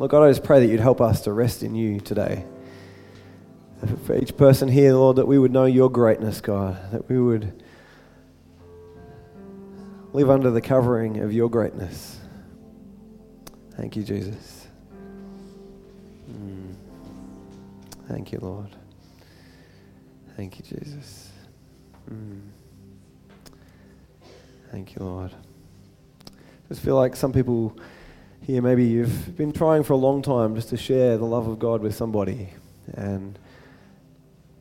Lord God, I just pray that you'd help us to rest in you today. For each person here, Lord, that we would know your greatness, God, that we would live under the covering of your greatness. Thank you, Jesus. Mm. Thank you, Lord. Thank you, Jesus. Mm. Thank you, Lord. I just feel like some people here, maybe you've been trying for a long time just to share the love of God with somebody, and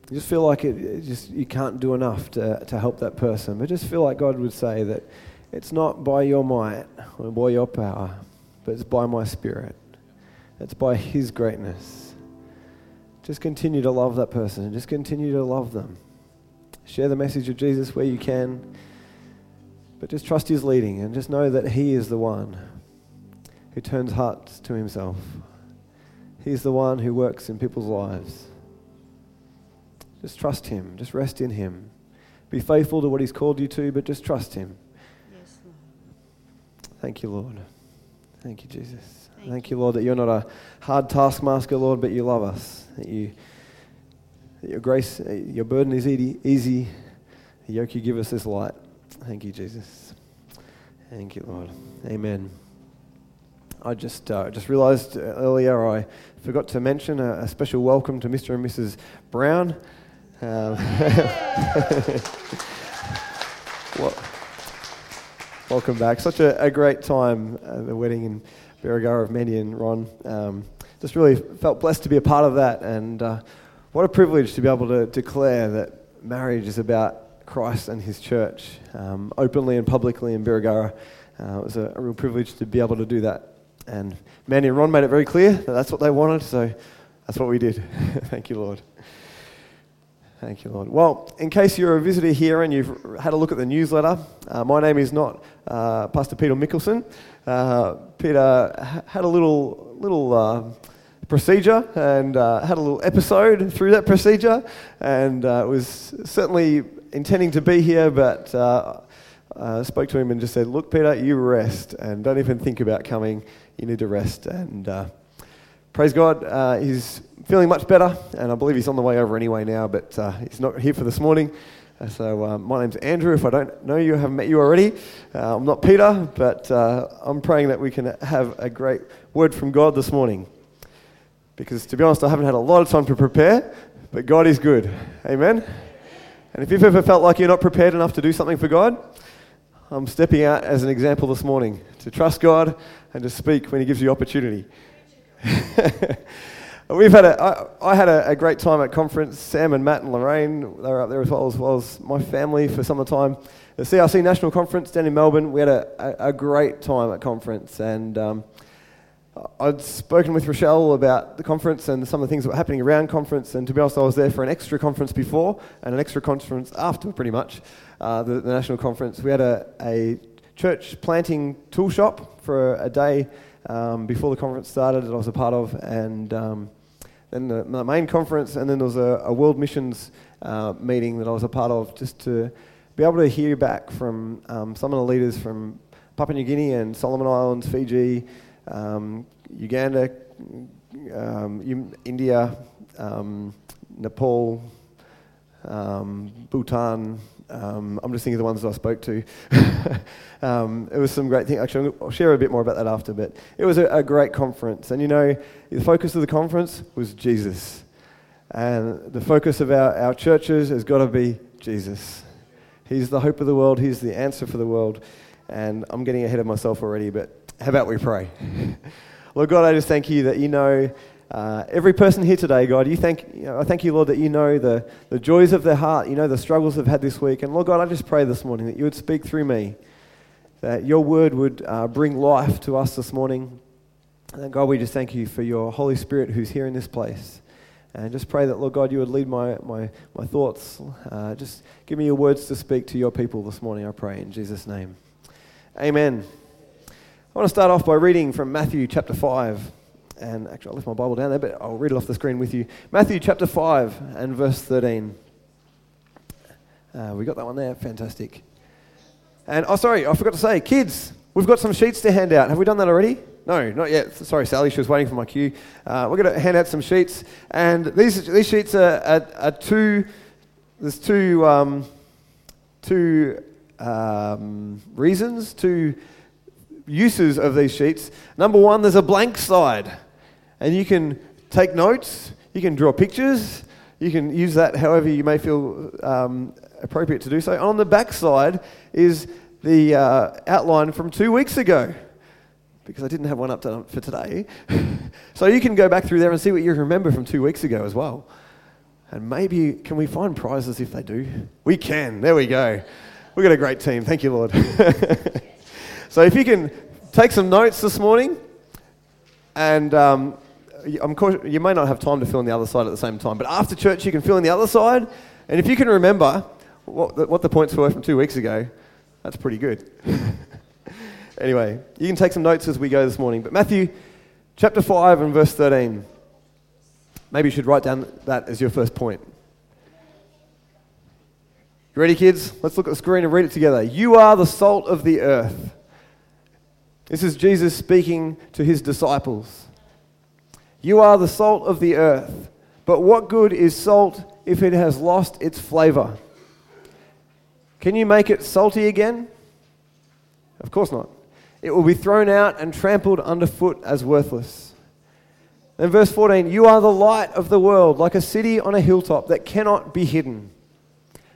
you just feel like it, it just you can't do enough to, to help that person. But just feel like God would say that it's not by your might or by your power, but it's by my spirit. It's by His greatness. Just continue to love that person and just continue to love them. Share the message of Jesus where you can, but just trust His leading and just know that He is the one who turns hearts to Himself. He's the one who works in people's lives. Just trust Him, just rest in Him. Be faithful to what He's called you to, but just trust Him. Yes, Lord. Thank you, Lord. Thank you, Jesus. Thank Thank, you, Lord, that you're not a hard taskmaster, Lord, but you love us. That you, that your grace, uh, your burden is easy, easy. The yoke you give us is light. Thank you, Jesus. Thank you, Lord. Amen. I just uh, just realised earlier I forgot to mention a, a special welcome to Mr. and Mrs. Brown. Um, well, welcome back. Such a, a great time, uh, the wedding in Birregurra of Mandy and Ron. Um, just really felt blessed to be a part of that, and uh, what a privilege to be able to declare that marriage is about Christ and His church, um, openly and publicly in Birregurra. Uh, it was a, a real privilege to be able to do that. And Mandy and Ron made it very clear that that's what they wanted, so that's what we did. Thank you, Lord. Thank you, Lord. Well, in case you're a visitor here and you've had a look at the newsletter, uh, my name is not uh, Pastor Peter Mickelson. Uh, Peter ha- had a little little uh, procedure and uh, had a little episode through that procedure, and uh, was certainly intending to be here, but uh, spoke to him and just said, "Look, Peter, you rest and don't even think about coming. You need to rest." And praise God, uh, he's feeling much better, and I believe he's on the way over anyway now, but uh, he's not here for this morning. Uh, so, uh, my name's Andrew. If I don't know you, I haven't met you already. Uh, I'm not Peter, but uh, I'm praying that we can have a great word from God this morning. Because, to be honest, I haven't had a lot of time to prepare, but God is good. Amen? And if you've ever felt like you're not prepared enough to do something for God, I'm stepping out as an example this morning to trust God and to speak when He gives you opportunity. We've had a, I, I had a, a, great time at conference. Sam and Matt and Lorraine, they were up there as well, as well as my family for some of the time. The CRC National Conference down in Melbourne, we had a, a, a great time at conference. And um, I'd spoken with Rochelle about the conference and some of the things that were happening around conference. And to be honest, I was there for an extra conference before and an extra conference after, pretty much, uh, the, the, national conference. We had a, a church planting tool shop for a day um, before the conference started that I was a part of, and um, then the, the, main conference, and then there was a, a world missions uh, meeting that I was a part of, just to be able to hear back from um, some of the leaders from Papua New Guinea and Solomon Islands, Fiji, um, Uganda, um, India, um, Nepal, Bhutan. I'm just thinking of the ones that I spoke to. Um, it was some great things. Actually, I'll share a bit more about that after, but it was a, a great conference. And you know, the focus of the conference was Jesus. And the focus of our, our churches has got to be Jesus. He's the hope of the world, He's the answer for the world. And I'm getting ahead of myself already, but how about we pray? Lord God, I just thank you that you know uh, every person here today, God. You thank, you know, I thank you, Lord, that you know the, the joys of their heart, you know the struggles they've had this week. And Lord God, I just pray this morning that you would speak through me that your word would uh, bring life to us this morning. And God, we just thank you for your Holy Spirit who's here in this place. And just pray that, Lord God, you would lead my, my, my thoughts. Uh, just give me your words to speak to your people this morning, I pray, in Jesus' name. Amen. I want to start off by reading from Matthew chapter 5. And actually, I left my Bible down there, but I'll read it off the screen with you. Matthew chapter 5 and verse 13. Uh, we got that one there? Fantastic. And oh, sorry, I forgot to say, kids, we've got some sheets to hand out. Have we done that already? No, not yet. Sorry, Sally, she was waiting for my cue. Uh, we're going to hand out some sheets. And these, these sheets are, are, are two, there's two, um, two um, reasons, two uses of these sheets. Number one, there's a blank side. And you can take notes, you can draw pictures, you can use that however you may feel um, appropriate to do so. On the back side is the uh, outline from two weeks ago because I didn't have one up to, for today. so you can go back through there and see what you remember from two weeks ago as well. And maybe, can we find prizes if they do? We can. There we go. We've got a great team. Thank you, Lord. so if you can take some notes this morning, and um, I'm cautious, you may not have time to fill in the other side at the same time, but after church you can fill in the other side. And if you can remember what the, what the points were from two weeks ago, that's pretty good. anyway, you can take some notes as we go this morning. But Matthew chapter 5 and verse 13. Maybe you should write down that as your first point. You ready, kids? Let's look at the screen and read it together. You are the salt of the earth. This is Jesus speaking to his disciples. You are the salt of the earth. But what good is salt if it has lost its flavor? Can you make it salty again? Of course not. It will be thrown out and trampled underfoot as worthless. Then, verse 14 You are the light of the world, like a city on a hilltop that cannot be hidden.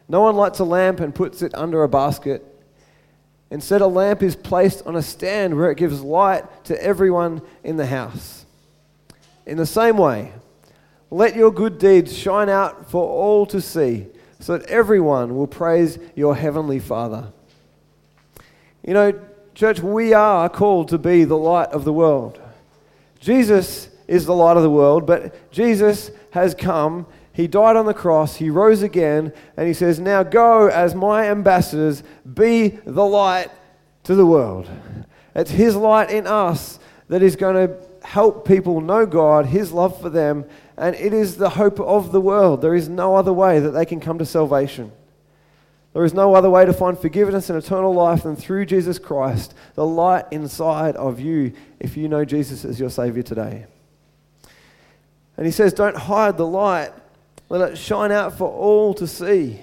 No one lights a lamp and puts it under a basket. Instead, a lamp is placed on a stand where it gives light to everyone in the house. In the same way, let your good deeds shine out for all to see so that everyone will praise your heavenly Father. You know, church, we are called to be the light of the world. Jesus is the light of the world, but Jesus has come. He died on the cross, he rose again, and he says, Now go as my ambassadors, be the light to the world. It's his light in us that is going to help people know God, his love for them, and it is the hope of the world. There is no other way that they can come to salvation. There is no other way to find forgiveness and eternal life than through Jesus Christ, the light inside of you, if you know Jesus as your Savior today. And he says, Don't hide the light, let it shine out for all to see.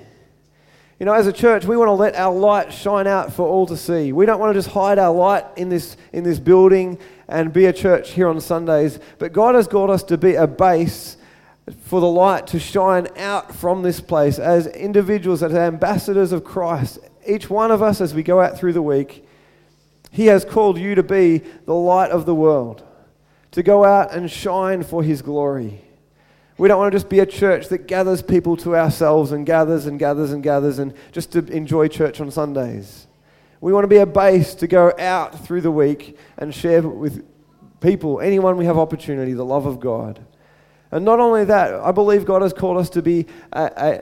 You know, as a church, we want to let our light shine out for all to see. We don't want to just hide our light in this, in this building and be a church here on Sundays, but God has called us to be a base for the light to shine out from this place as individuals, as ambassadors of Christ. Each one of us, as we go out through the week, He has called you to be the light of the world, to go out and shine for His glory. We don't want to just be a church that gathers people to ourselves and gathers and gathers and gathers and just to enjoy church on Sundays. We want to be a base to go out through the week and share with people, anyone we have opportunity, the love of God. And not only that, I believe God has called us to be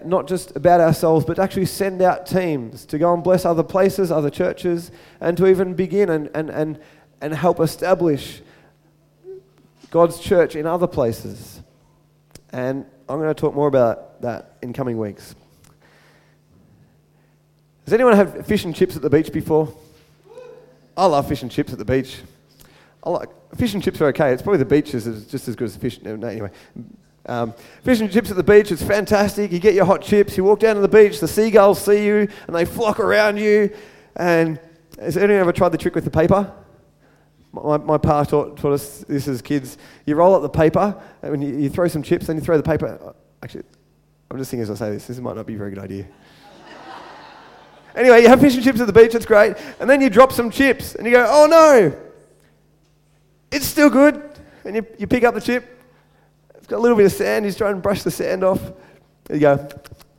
not just about ourselves, but actually send out teams to go and bless other places, other churches, and to even begin and, and, and, and help establish God's church in other places. And I'm going to talk more about that in coming weeks. Has anyone had fish and chips at the beach before? I love fish and chips at the beach. I like fish and chips are okay. It's probably the beaches is just as good as fish. No, anyway, um, fish and chips at the beach. is fantastic. You get your hot chips. You walk down to the beach. The seagulls see you and they flock around you. And has anyone ever tried the trick with the paper? My, my pa taught, taught us this as kids. You roll up the paper, and you, you throw some chips, then you throw the paper. Actually, I'm just thinking as I say this, this might not be a very good idea. Anyway, you have fish and chips at the beach, it's great. And then you drop some chips, and you go, oh no, it's still good. And you, you pick up the chip, it's got a little bit of sand, you try and brush the sand off. There you go,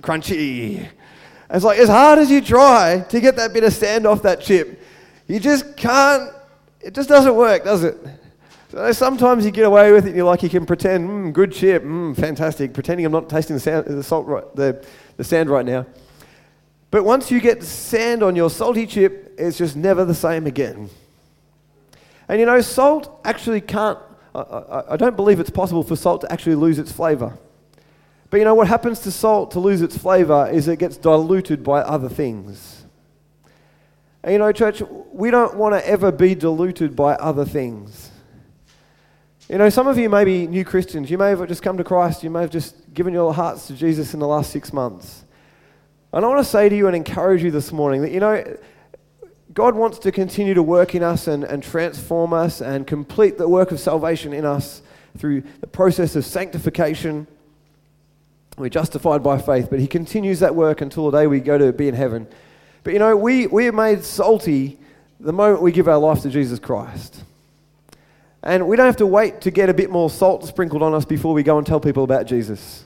crunchy. And it's like, as hard as you try to get that bit of sand off that chip, you just can't, it just doesn't work, does it? So sometimes you get away with it and you're like, you can pretend, mm, good chip, mm, fantastic, pretending I'm not tasting the, sand, the, salt right, the, the sand right now. But once you get sand on your salty chip, it's just never the same again. And you know, salt actually can't, I, I, I don't believe it's possible for salt to actually lose its flavor. But you know, what happens to salt to lose its flavor is it gets diluted by other things. And you know, church, we don't want to ever be diluted by other things. You know, some of you may be new Christians. You may have just come to Christ. You may have just given your hearts to Jesus in the last six months. And I want to say to you and encourage you this morning that, you know, God wants to continue to work in us and, and transform us and complete the work of salvation in us through the process of sanctification. We're justified by faith, but He continues that work until the day we go to be in heaven. But you know, we, we are made salty the moment we give our life to Jesus Christ. And we don't have to wait to get a bit more salt sprinkled on us before we go and tell people about Jesus.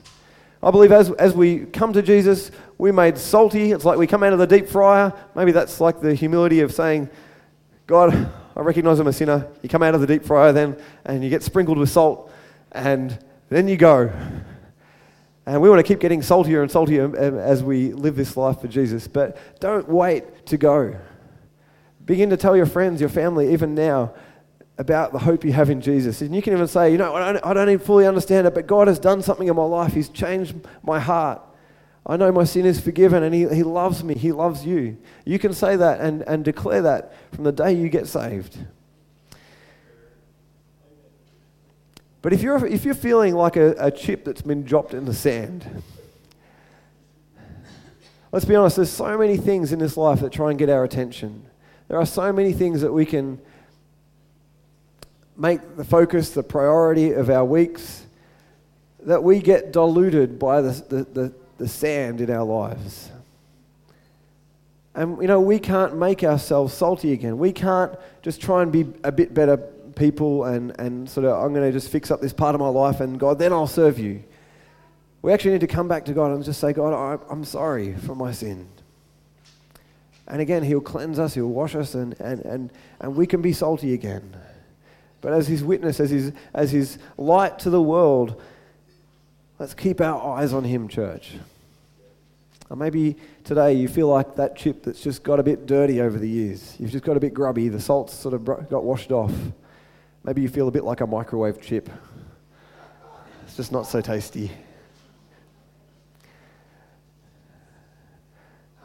I believe as, as we come to Jesus, we're made salty. It's like we come out of the deep fryer. Maybe that's like the humility of saying, God, I recognize I'm a sinner. You come out of the deep fryer then, and you get sprinkled with salt, and then you go. And we want to keep getting saltier and saltier um, as we live this life for Jesus. But don't wait to go. Begin to tell your friends, your family, even now, about the hope you have in Jesus. And you can even say, you know, I don't, I don't even fully understand it, but God has done something in my life. He's changed my heart. I know my sin is forgiven and he, he loves me. He loves you. You can say that and, and declare that from the day you get saved. But if you're, if you're feeling like a, a chip that's been dropped in the sand, let's be honest, there's so many things in this life that try and get our attention. There are so many things that we can make the focus, the priority of our weeks, that we get diluted by the, the, the, the sand in our lives. And, you know, we can't make ourselves salty again. We can't just try and be a bit better people and, and sort of, I'm going to just fix up this part of my life and God, then I'll serve you. We actually need to come back to God and just say, God, I'm sorry for my sin. And again, He'll cleanse us, He'll wash us, and, and, and, and we can be salty again. But as His witness, as His, as his light to the world, let's keep our eyes on Him, church. Or maybe today you feel like that chip that's just got a bit dirty over the years. You've just got a bit grubby. The salt's sort of got washed off. Maybe you feel a bit like a microwave chip. It's just not so tasty.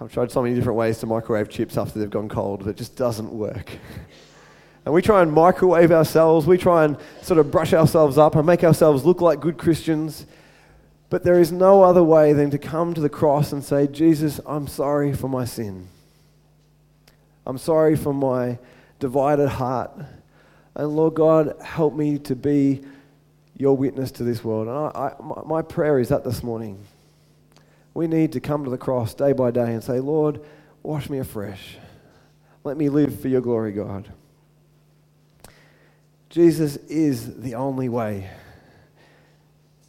I've tried so many different ways to microwave chips after they've gone cold, but it just doesn't work. And we try and microwave ourselves, we try and sort of brush ourselves up and make ourselves look like good Christians. But there is no other way than to come to the cross and say, Jesus, I'm sorry for my sin. I'm sorry for my divided heart. And Lord God, help me to be your witness to this world. And I, I, my prayer is that this morning. We need to come to the cross day by day and say, Lord, wash me afresh. Let me live for your glory, God. Jesus is the only way.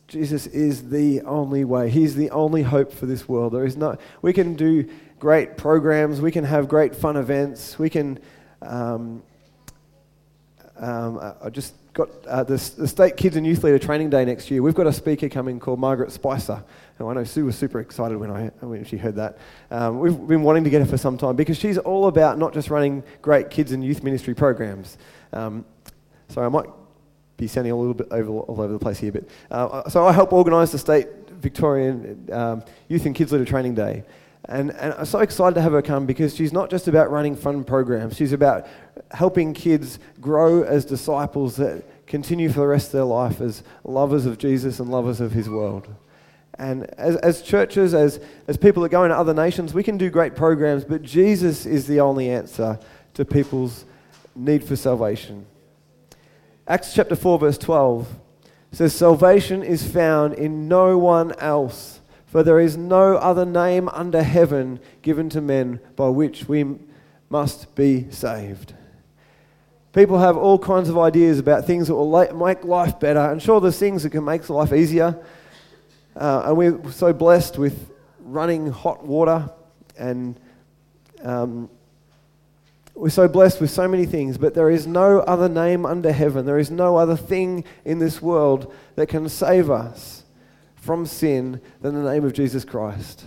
Jesus is the only way. He's the only hope for this world. There is no, we can do great programs, we can have great fun events, we can. Um, um, I just got uh, the, the State Kids and Youth Leader Training Day next year. We've got a speaker coming called Margaret Spicer. And I know Sue was super excited when, I, when she heard that. Um, we've been wanting to get her for some time because she's all about not just running great kids and youth ministry programs. Um, so I might be sounding a little bit over, all over the place here. But uh, so I help organise the state Victorian um, Youth and Kids Leader Training Day. And, and I'm so excited to have her come because she's not just about running fun programs, she's about helping kids grow as disciples that continue for the rest of their life as lovers of Jesus and lovers of his world. And as, as churches, as, as people that go into other nations, we can do great programs, but Jesus is the only answer to people's need for salvation. Acts chapter 4, verse 12 says, Salvation is found in no one else, for there is no other name under heaven given to men by which we must be saved. People have all kinds of ideas about things that will make life better, and sure, there's things that can make life easier. Uh, and we're so blessed with running hot water and um, we're so blessed with so many things, but there is no other name under heaven. There is no other thing in this world that can save us from sin than the name of Jesus Christ.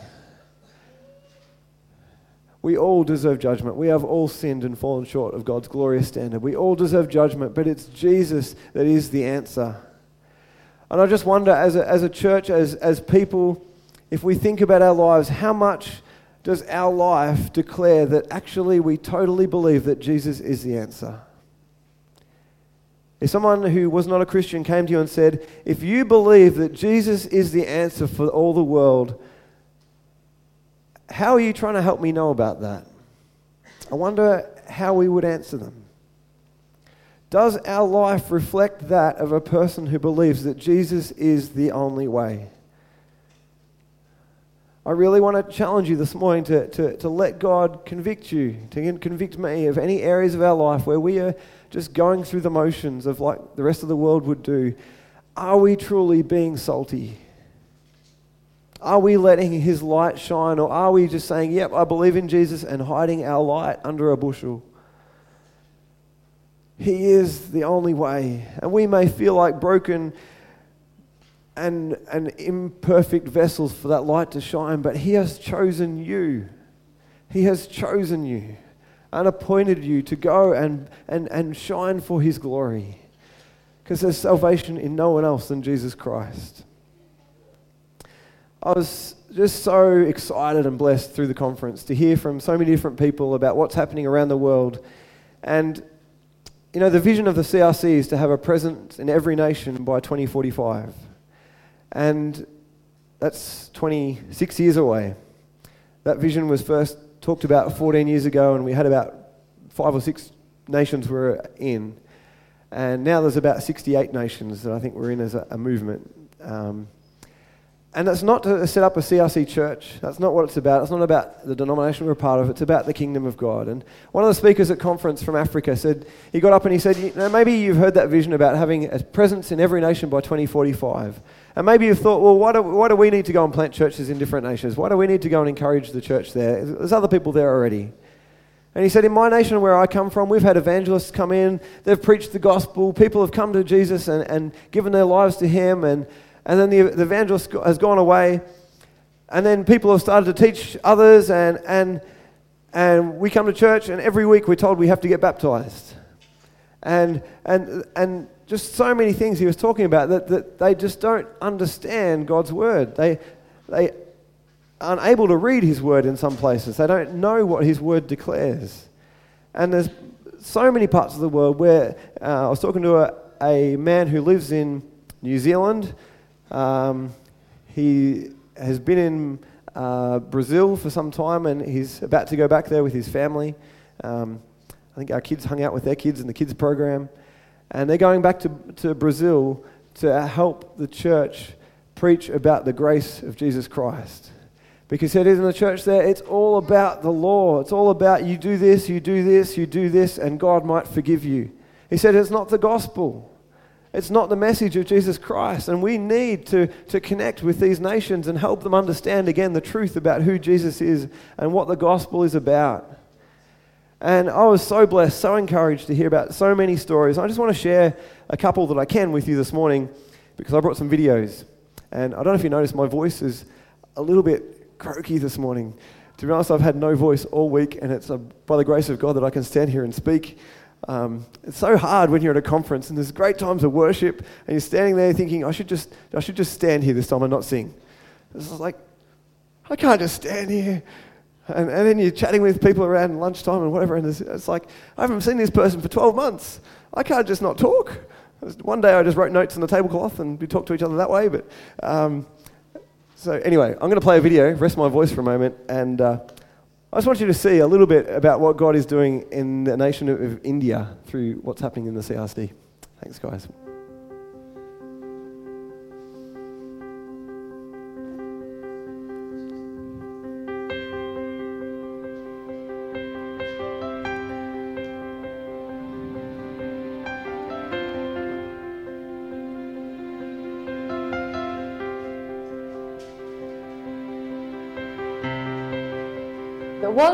We all deserve judgment. We have all sinned and fallen short of God's glorious standard. We all deserve judgment, but it's Jesus that is the answer. And I just wonder, as a, as a church, as, as people, if we think about our lives, how much does our life declare that actually we totally believe that Jesus is the answer? If someone who was not a Christian came to you and said, If you believe that Jesus is the answer for all the world, how are you trying to help me know about that? I wonder how we would answer them. Does our life reflect that of a person who believes that Jesus is the only way? I really want to challenge you this morning to, to, to let God convict you, to convict me of any areas of our life where we are just going through the motions of like the rest of the world would do. Are we truly being salty? Are we letting His light shine, or are we just saying, Yep, I believe in Jesus, and hiding our light under a bushel? He is the only way. And we may feel like broken and, and imperfect vessels for that light to shine, but He has chosen you. He has chosen you and appointed you to go and, and, and shine for His glory. Because there's salvation in no one else than Jesus Christ. I was just so excited and blessed through the conference to hear from so many different people about what's happening around the world. And, you know, the vision of the CRC is to have a presence in every nation by 2045. And that's 26 years away. That vision was first talked about 14 years ago, and we had about five or six nations we're in. And now there's about 68 nations that I think we're in as a, a movement. Um, and that's not to set up a CRC church. That's not what it's about. It's not about the denomination we're part of. It's about the kingdom of God. And one of the speakers at conference from Africa said, he got up and he said, you know, maybe you've heard that vision about having a presence in every nation by 2045. And maybe you've thought, well, why do, why do we need to go and plant churches in different nations? Why do we need to go and encourage the church there? There's other people there already. And he said, In my nation where I come from, we've had evangelists come in, they've preached the gospel, people have come to Jesus and, and given their lives to him, and, and then the, the evangelist has gone away. And then people have started to teach others, and, and, and we come to church, and every week we're told we have to get baptized. And, and, and just so many things he was talking about that, that they just don't understand God's word. They, they are unable to read his word in some places, they don't know what his word declares. And there's so many parts of the world where uh, I was talking to a, a man who lives in New Zealand um, he has been in uh, Brazil for some time and he's about to go back there with his family. Um, I think our kids hung out with their kids in the kids program. And they're going back to, to Brazil to help the church preach about the grace of Jesus Christ. Because is in the church there, it's all about the law. It's all about you do this, you do this, you do this, and God might forgive you. He said it's not the gospel. It's not the message of Jesus Christ. And we need to, to connect with these nations and help them understand again the truth about who Jesus is and what the gospel is about. And I was so blessed, so encouraged to hear about so many stories. I just want to share a couple that I can with you this morning because I brought some videos. And I don't know if you noticed, my voice is a little bit croaky this morning. To be honest, I've had no voice all week, and it's by the grace of God that I can stand here and speak. Um, it's so hard when you're at a conference and there's great times of worship and you're standing there thinking, I should just, I should just stand here this time and not sing. It's like, I can't just stand here. And, and then you're chatting with people around lunchtime and whatever, and it's, like, I haven't seen this person for 12 months. I can't just not talk. One day I just wrote notes on the tablecloth and we talked to each other that way. But um, so anyway, I'm going to play a video, rest my voice for a moment, and uh, I just want you to see a little bit about what God is doing in the nation of India through what's happening in the CRC. Thanks, guys.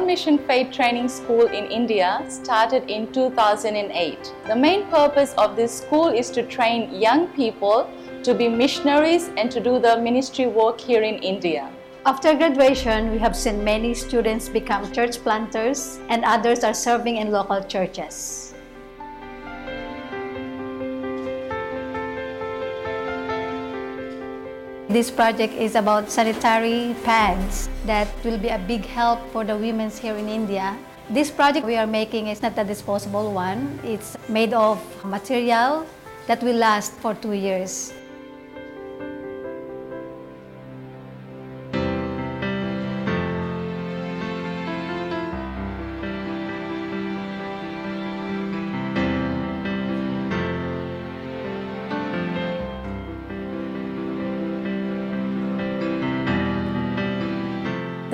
Mission Faith Training School in India started in 2008. The main purpose of this school is to train young people to be missionaries and to do the ministry work here in India. After graduation, we have seen many students become church planters and others are serving in local churches. This project is about sanitary pads that will be a big help for the women here in India. This project we are making is not a disposable one. It's made of material that will last for two years.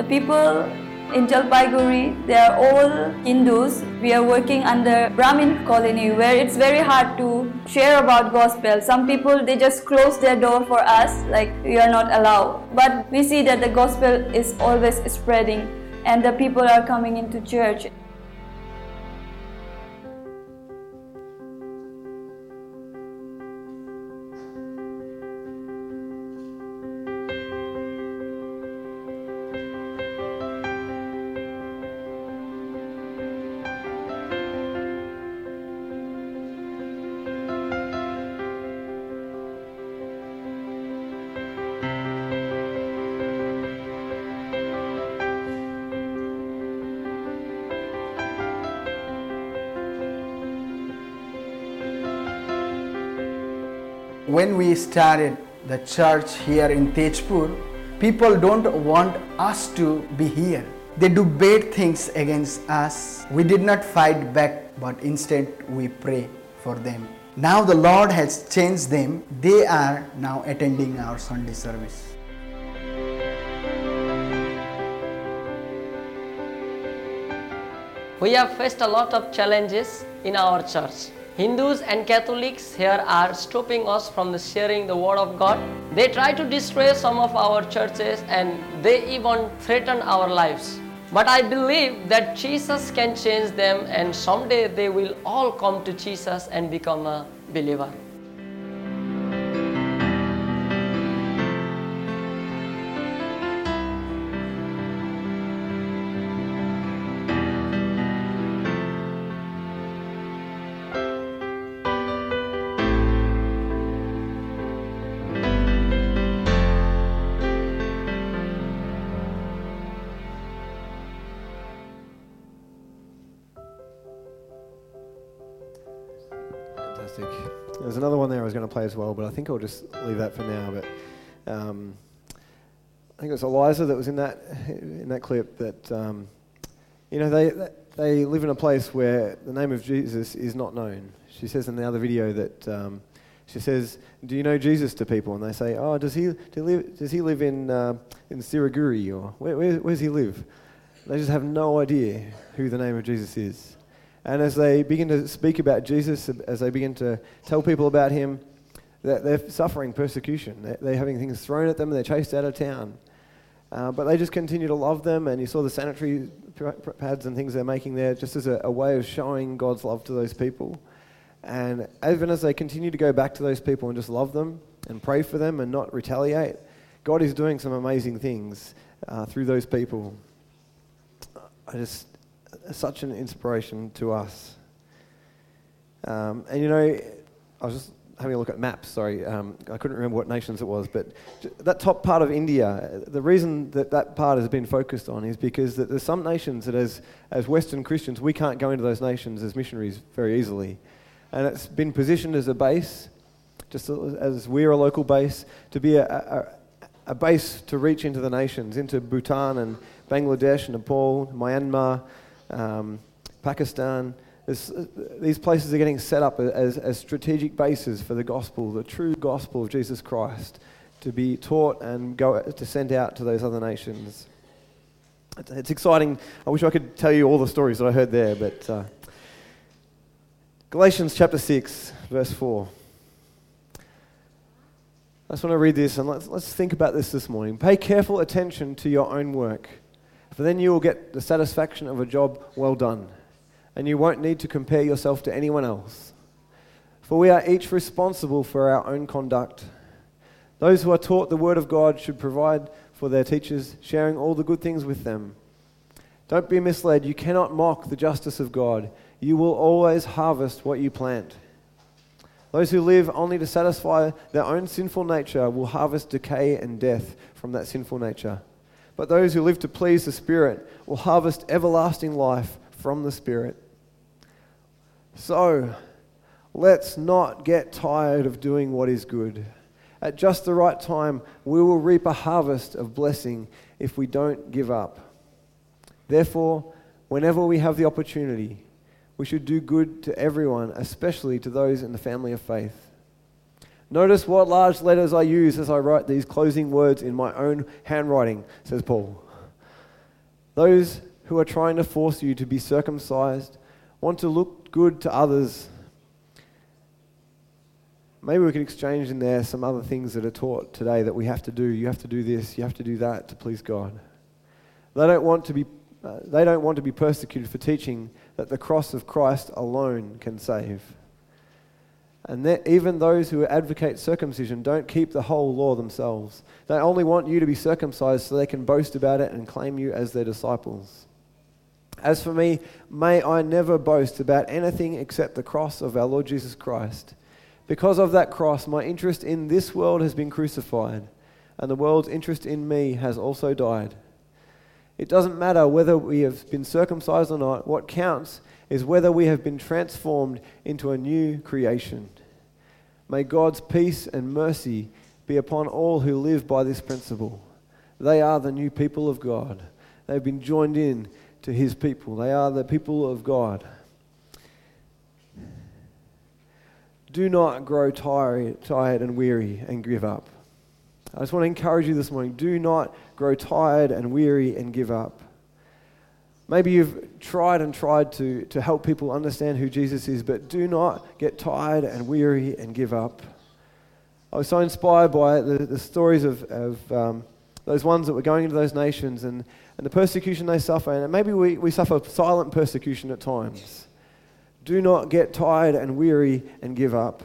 People in Jalpaiguri, they are all Hindus. We are working under Brahmin colony where it's very hard to share about gospel. Some people they just close their door for us like you are not allowed. But we see that the gospel is always spreading and the people are coming into church. When we started the church here in Tejpur, people don't want us to be here. They do bad things against us. We did not fight back, but instead we pray for them. Now the Lord has changed them. They are now attending our Sunday service. We have faced a lot of challenges in our church. Hindus and Catholics here are stopping us from sharing the word of God. They try to destroy some of our churches and they even threaten our lives. But I believe that Jesus can change them and someday they will all come to Jesus and become a believer. Fantastic. There's another one there I was going to play as well, but I think I'll just leave that for now. But um, I think it was Eliza that was in that in that clip. That um, you know they they live in a place where the name of Jesus is not known. She says in the other video that um, she says, "Do you know Jesus?" to people, and they say, "Oh, does he do live, does he live in uh, in Siliguri or where, where where does he live?" They just have no idea who the name of Jesus is. And as they begin to speak about Jesus, as they begin to tell people about him, they're, they're suffering persecution. They're, they're, having things thrown at them, and they're chased out of town. Uh, but they just continue to love them, and you saw the sanitary pads and things they're making there just as a, a way of showing God's love to those people. And even as they continue to go back to those people and just love them and pray for them and not retaliate, God is doing some amazing things uh, through those people. I just, such an inspiration to us. Um, and you know, I was just having a look at maps, sorry, um, I couldn't remember what nations it was, but that top part of India, the reason that that part has been focused on is because there's some nations that as, as Western Christians, we can't go into those nations as missionaries very easily. And it's been positioned as a base, just as we're a local base, to be a, a, a base to reach into the nations, into Bhutan and Bangladesh, Nepal, Myanmar, um, Pakistan. This, uh, these places are getting set up as, as strategic bases for the gospel, the true gospel of Jesus Christ, to be taught and go to send out to those other nations. It's, exciting. I wish I could tell you all the stories that I heard there, but uh, Galatians chapter 6, verse 4. I just want to read this and let's, let's think about this this morning. Pay careful attention to your own work, for then you will get the satisfaction of a job well done, and you won't need to compare yourself to anyone else. For we are each responsible for our own conduct. Those who are taught the Word of God should provide for their teachers, sharing all the good things with them. Don't be misled. You cannot mock the justice of God. You will always harvest what you plant. Those who live only to satisfy their own sinful nature will harvest decay and death from that sinful nature. But those who live to please the Spirit will harvest everlasting life from the Spirit. So, let's not get tired of doing what is good. At just the right time, we will reap a harvest of blessing if we don't give up. Therefore, whenever we have the opportunity, we should do good to everyone, especially to those in the family of faith. Notice what large letters I use as I write these closing words in my own handwriting, says Paul. Those who are trying to force you to be circumcised want to look good to others. Maybe we could exchange in there some other things that are taught today that we have to do. You have to do this, you have to do that to please God. They don't want to be, uh, they don't want to be persecuted for teaching that the cross of Christ alone can save. And that even those who advocate circumcision don't keep the whole law themselves. They only want you to be circumcised so they can boast about it and claim you as their disciples. As for me, may I never boast about anything except the cross of our Lord Jesus Christ. Because of that cross, my interest in this world has been crucified, and the world's interest in me has also died. It doesn't matter whether we have been circumcised or not, what counts is whether we have been transformed into a new creation. May God's peace and mercy be upon all who live by this principle. They are the new people of God. They've been joined in to his people. They are the people of God. Do not grow tired, tired and weary and give up. I just want to encourage you this morning do not grow tired and weary and give up. Maybe you've tried and tried to, to help people understand who Jesus is, but do not get tired and weary and give up. I was so inspired by the, the stories of, of um, those ones that were going into those nations and, and the persecution they suffer. And maybe we, we suffer silent persecution at times. Do not get tired and weary and give up.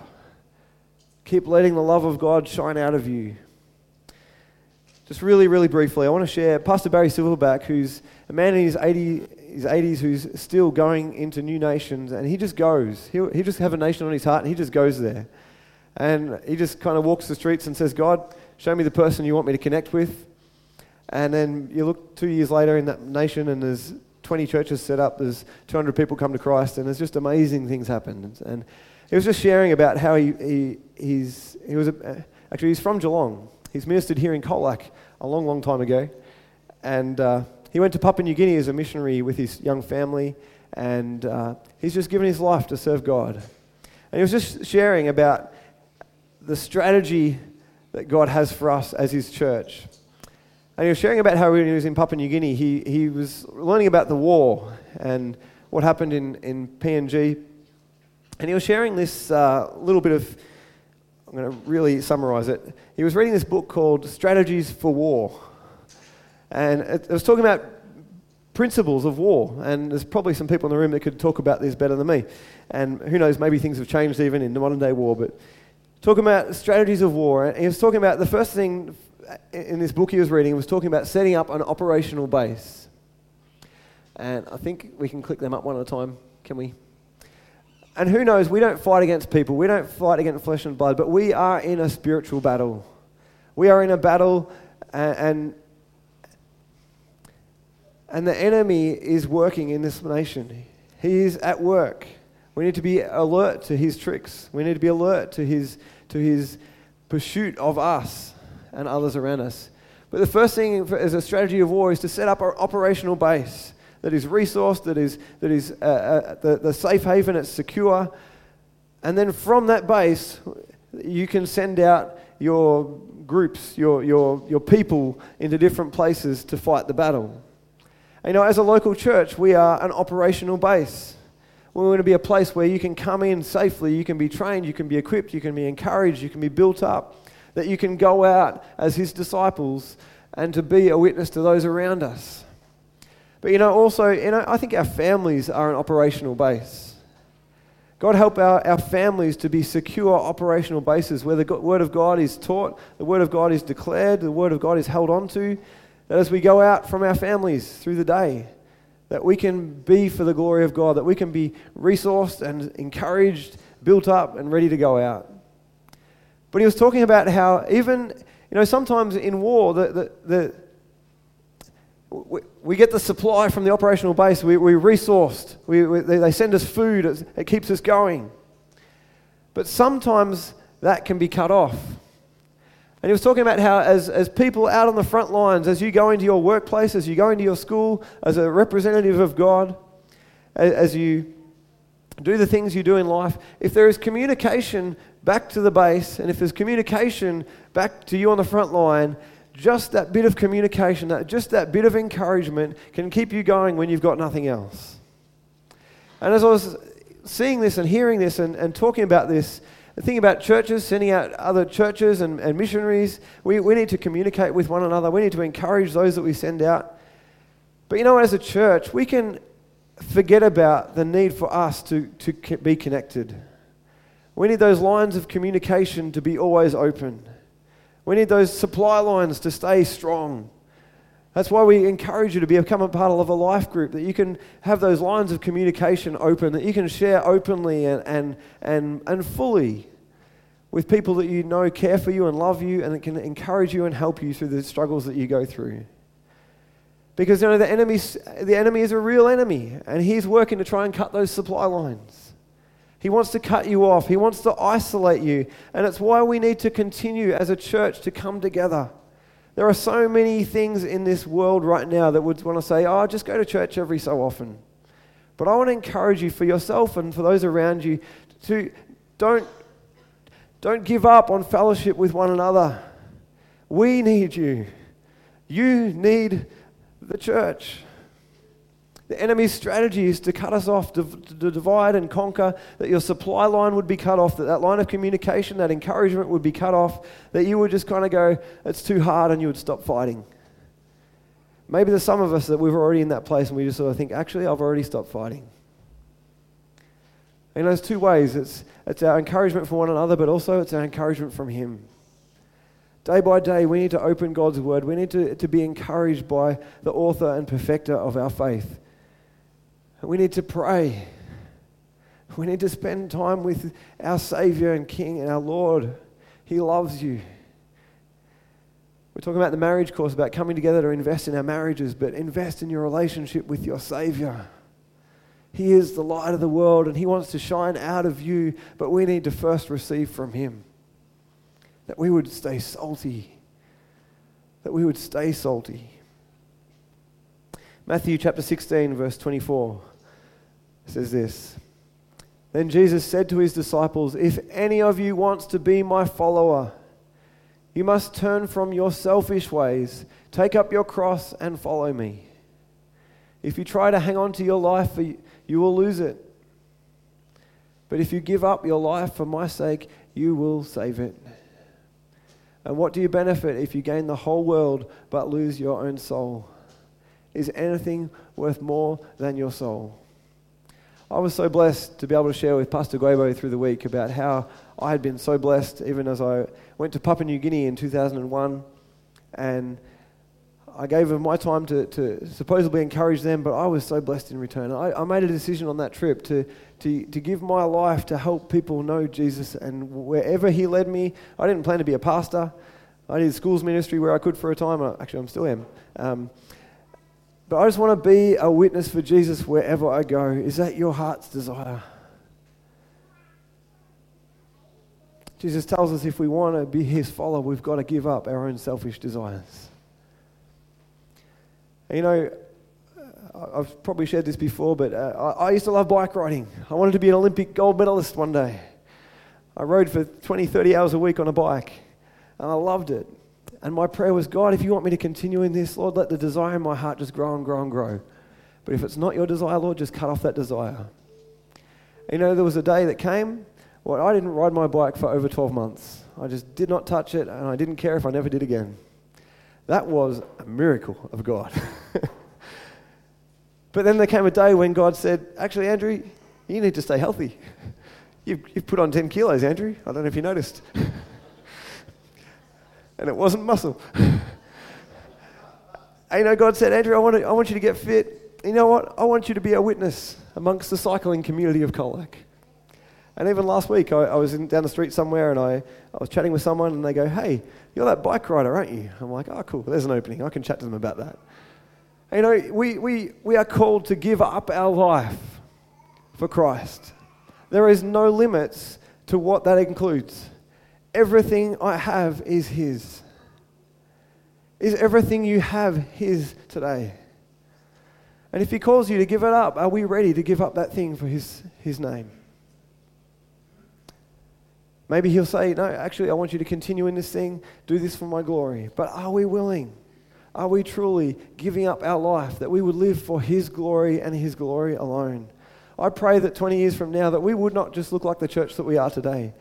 Keep letting the love of God shine out of you. Just really, really briefly, I want to share Pastor Barry Silverback, who's a man in his, 80, his 80s who's still going into new nations, and he just goes. He'll, he just have a nation on his heart, and he just goes there. And he just kind of walks the streets and says, God, show me the person you want me to connect with. And then you look two years later in that nation, and there's 20 churches set up, there's 200 people come to Christ, and there's just amazing things happen. And he was just sharing about how he, he, he's, he was, a, actually, he's from Geelong. He's ministered here in Colac a long, long time ago. And uh, he went to Papua New Guinea as a missionary with his young family. And uh, he's just given his life to serve God. And he was just sharing about the strategy that God has for us as his church. And he was sharing about how when he was in Papua New Guinea, he, he was learning about the war and what happened in, in PNG. And he was sharing this uh, little bit of I'm going to really summarize it. He was reading this book called Strategies for War. And it, was talking about principles of war. And there's probably some people in the room that could talk about this better than me. And who knows, maybe things have changed even in the modern day war. But talking about strategies of war. He was talking about the first thing in this book he was reading was talking about setting up an operational base. And I think we can click them up one at a time. Can we? And who knows, we don't fight against people, we don't fight against flesh and blood, but we are in a spiritual battle. We are in a battle, and, and, and the enemy is working in this nation. He is at work. We need to be alert to his tricks. We need to be alert to his, to his pursuit of us and others around us. But the first thing as a strategy of war is to set up our operational base that is resourced, that is, that is uh, uh, the, the safe haven, it's secure. And then from that base, you can send out your groups, your, your, your people into different places to fight the battle. And, you know, as a local church, we are an operational base. We want to be a place where you can come in safely, you can be trained, you can be equipped, you can be encouraged, you can be built up, that you can go out as his disciples and to be a witness to those around us. But you know, also, you know, I think our families are an operational base. God help our, our families to be secure operational bases where the Word of God is taught, the Word of God is declared, the Word of God is held onto. That as we go out from our families through the day, that we can be for the glory of God, that we can be resourced and encouraged, built up and ready to go out. But he was talking about how even, you know, sometimes in war, the, the, the we, we get the supply from the operational base, we, we resourced, we, we, they send us food, it, it keeps us going. But sometimes that can be cut off. And he was talking about how, as, as people out on the front lines, as you go into your workplace, as you go into your school, as a representative of God, as, as you do the things you do in life, if there is communication back to the base, and if there's communication back to you on the front line, just that bit of communication, that, just that bit of encouragement can keep you going when you've got nothing else. And as I was seeing this and hearing this and, and talking about this, the thing about churches, sending out other churches and, and missionaries, we, we need to communicate with one another. We need to encourage those that we send out. But you know, as a church, we can forget about the need for us to, to be connected. We need those lines of communication to be always open. We need those supply lines to stay strong. That's why we encourage you to become a part of a life group, that you can have those lines of communication open, that you can share openly and, and, and, and fully with people that you know care for you and love you and can encourage you and help you through the struggles that you go through. Because you know the enemy, the enemy is a real enemy, and he's working to try and cut those supply lines. He wants to cut you off. He wants to isolate you. And it's why we need to continue as a church to come together. There are so many things in this world right now that would want to say, oh, just go to church every so often. But I want to encourage you for yourself and for those around you to don't, don't give up on fellowship with one another. We need you. You need the church. The enemy's strategy is to cut us off, to, to, divide and conquer, that your supply line would be cut off, that that line of communication, that encouragement would be cut off, that you would just kind of go, it's too hard, and you would stop fighting. Maybe there's some of us that we're already in that place and we just sort of think, actually, I've already stopped fighting. And there's two ways it's, it's our encouragement for one another, but also it's our encouragement from Him. Day by day, we need to open God's Word. We need to, to be encouraged by the author and perfecter of our faith. We need to pray. We need to spend time with our Savior and King and our Lord. He loves you. We're talking about the marriage course, about coming together to invest in our marriages, but invest in your relationship with your Savior. He is the light of the world and He wants to shine out of you, but we need to first receive from Him. That we would stay salty. That we would stay salty. Matthew chapter 16, verse 24 says this Then Jesus said to his disciples, If any of you wants to be my follower, you must turn from your selfish ways, take up your cross, and follow me. If you try to hang on to your life, you will lose it. But if you give up your life for my sake, you will save it. And what do you benefit if you gain the whole world but lose your own soul? Is anything worth more than your soul? I was so blessed to be able to share with Pastor Guebo through the week about how I had been so blessed even as I went to Papua New Guinea in 2001 and I gave them my time to, to supposedly encourage them, but I was so blessed in return. I, I made a decision on that trip to, to, to give my life to help people know Jesus, and wherever He led me, I didn't plan to be a pastor. I did schools ministry where I could for a time. Actually, I'm still am. Um, but I just want to be a witness for Jesus wherever I go. Is that your heart's desire? Jesus tells us if we want to be his follower, we've got to give up our own selfish desires. You know, I've probably shared this before, but uh, I, I used to love bike riding. I wanted to be an Olympic gold medalist one day. I rode for 20, 30 hours a week on a bike, and I loved it. And my prayer was, God, if you want me to continue in this, Lord, let the desire in my heart just grow and grow and grow. But if it's not your desire, Lord, just cut off that desire. You know, there was a day that came, well, I didn't ride my bike for over 12 months. I just did not touch it, and I didn't care if I never did again. That was a miracle of God. but then there came a day when God said, Actually, Andrew, you need to stay healthy. You've, you've put on 10 kilos, Andrew. I don't know if you noticed. and it wasn't muscle. you know, God said, Andrew, I want, to, I want you to get fit. You know what? I want you to be a witness amongst the cycling community of Colac. And even last week, I, I was in, down the street somewhere and I, I was chatting with someone and they go, Hey, you're that bike rider, aren't you? I'm like, Oh, cool, there's an opening. I can chat to them about that. And, you know, we, we, we are called to give up our life for Christ. There is no limits to what that includes. Everything I have is His. Is everything you have His today? And if He calls you to give it up, are we ready to give up that thing for His, his name? Maybe He'll say, No, actually, I want you to continue in this thing, do this for my glory. But are we willing? Are we truly giving up our life that we would live for His glory and His glory alone? I pray that 20 years from now that we would not just look like the church that we are today,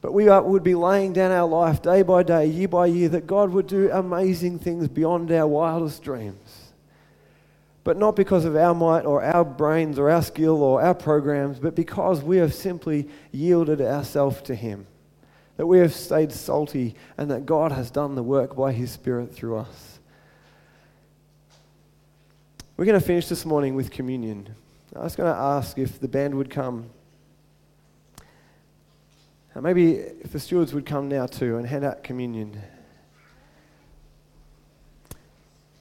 but we would be laying down our life day by day, year by year, that God would do amazing things beyond our wildest dreams. But not because of our might or our brains or our skill or our programs, but because we have simply yielded ourselves to Him. That we have stayed salty and that God has done the work by His Spirit through us. We're going to finish this morning with communion. I was going to ask if the band would come. Maybe if the stewards would come now too and hand out communion.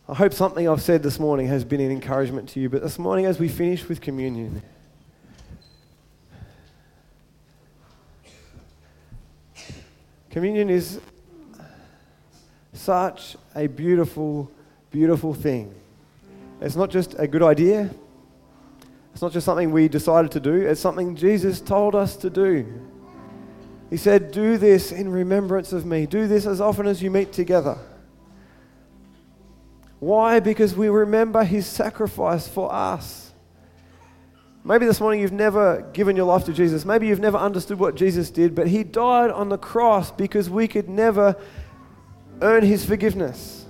I hope something I've said this morning has been an encouragement to you, but this morning as we finish with communion, communion is such a beautiful, beautiful thing. It's not just a good idea, it's not just something we decided to do, it's something Jesus told us to do. He said, Do this in remembrance of me. Do this as often as you meet together. Why? Because we remember his sacrifice for us. Maybe this morning you've never given your life to Jesus. Maybe you've never understood what Jesus did, but he died on the cross because we could never earn his forgiveness.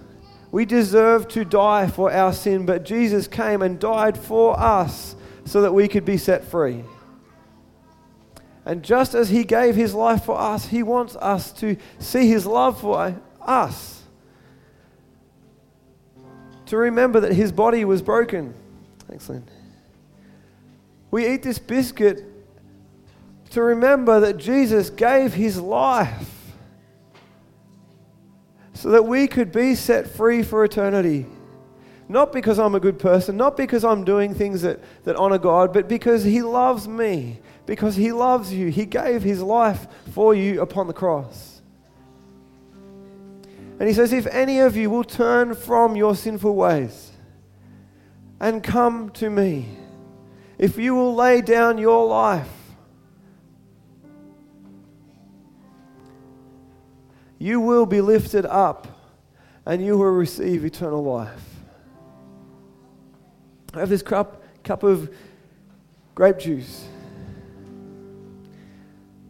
We deserve to die for our sin, but Jesus came and died for us so that we could be set free. And just as he gave his life for us, he wants us to see his love for us. To remember that his body was broken. Lynn. We eat this biscuit to remember that Jesus gave his life so that we could be set free for eternity. Not because I'm a good person, not because I'm doing things that, that honor God, but because He loves me, because He loves you. He gave His life for you upon the cross. And He says, If any of you will turn from your sinful ways and come to me, if you will lay down your life, you will be lifted up and you will receive eternal life. I have this cup, cup of grape juice.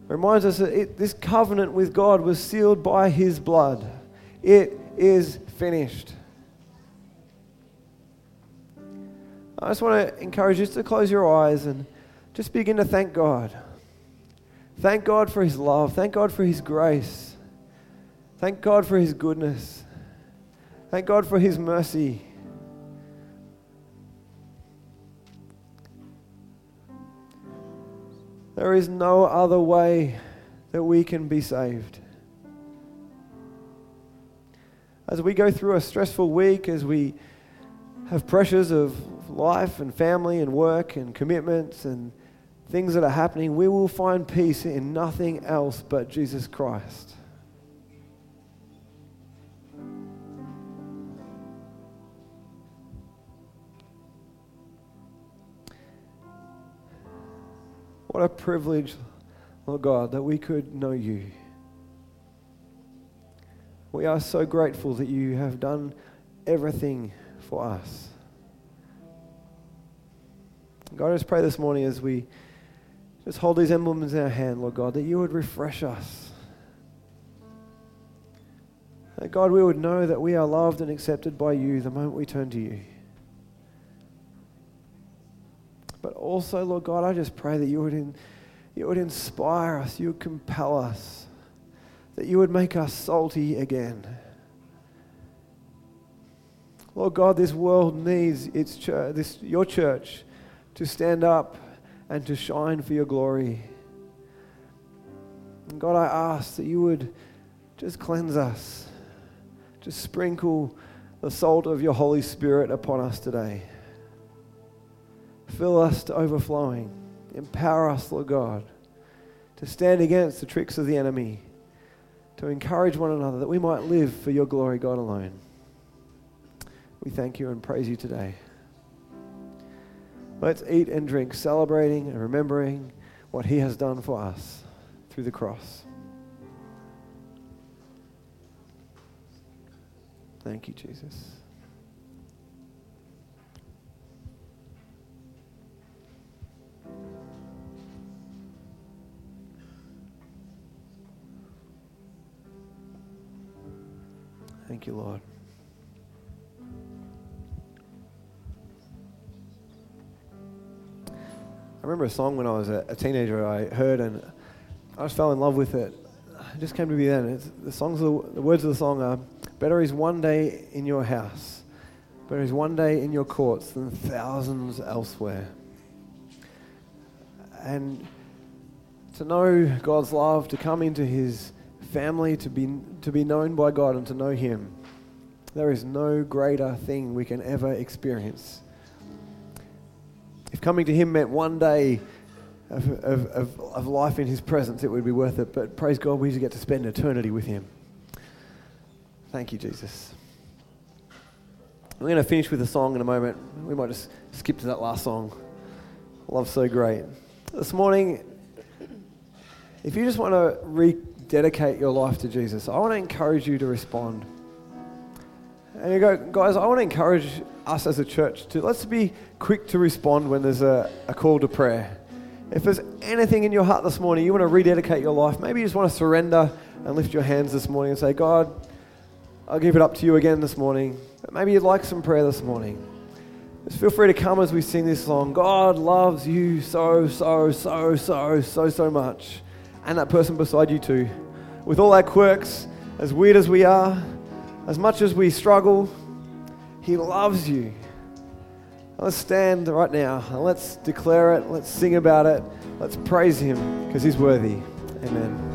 Reminds us that it, this covenant with God was sealed by His blood. It is finished. I just want to encourage you to close your eyes and just begin to thank God. Thank God for His love. Thank God for His grace. Thank God for His goodness. Thank God for His mercy. There is no other way that we can be saved. As we go through a stressful week, as we have pressures of life and family and work and commitments and things that are happening, we will find peace in nothing else but Jesus Christ. What a privilege, Lord God, that we could know you. We are so grateful that you have done everything for us. God, I just pray this morning as we just hold these emblems in our hand, Lord God, that you would refresh us. That God, we would know that we are loved and accepted by you the moment we turn to you. But also, Lord God, I just pray that you would, in, you would inspire us, you would compel us, that you would make us salty again. Lord God, this world needs its church, this, your church to stand up and to shine for your glory. And God, I ask that you would just cleanse us, just sprinkle the salt of your Holy Spirit upon us today. Fill us to overflowing. Empower us, Lord God, to stand against the tricks of the enemy, to encourage one another that we might live for your glory, God alone. We thank you and praise you today. Let's eat and drink, celebrating and remembering what he has done for us through the cross. Thank you, Jesus. Thank you, Lord. I remember a song when I was a, teenager I heard and I just fell in love with it. It just came to me then. The songs, the words of the song are, "Better is one day in your house, better is one day in your courts than thousands elsewhere." And to know God's love, to come into His family, to be to be known by God, and to know Him, there is no greater thing we can ever experience. If coming to Him meant one day of, of, of, of life in His presence, it would be worth it. But praise God, we get to spend eternity with Him. Thank you, Jesus. I'm going to finish with a song in a moment. We might just skip to that last song. Love so great. This morning, if you just want to rededicate your life to Jesus, I want to encourage you to respond. And you go, guys, I want to encourage us as a church to let's be quick to respond when there's a, a call to prayer. If there's anything in your heart this morning, you want to rededicate your life, maybe you just want to surrender and lift your hands this morning and say, God, I'll give it up to you again this morning. But maybe you'd like some prayer this morning. Just feel free to come as we sing this song. God loves you so, so, so, so, so, so much. And that person beside you too. With all our quirks, as weird as we are, as much as we struggle, He loves you. Let's stand right now and let's declare it. Let's sing about it. Let's praise Him because He's worthy. Amen.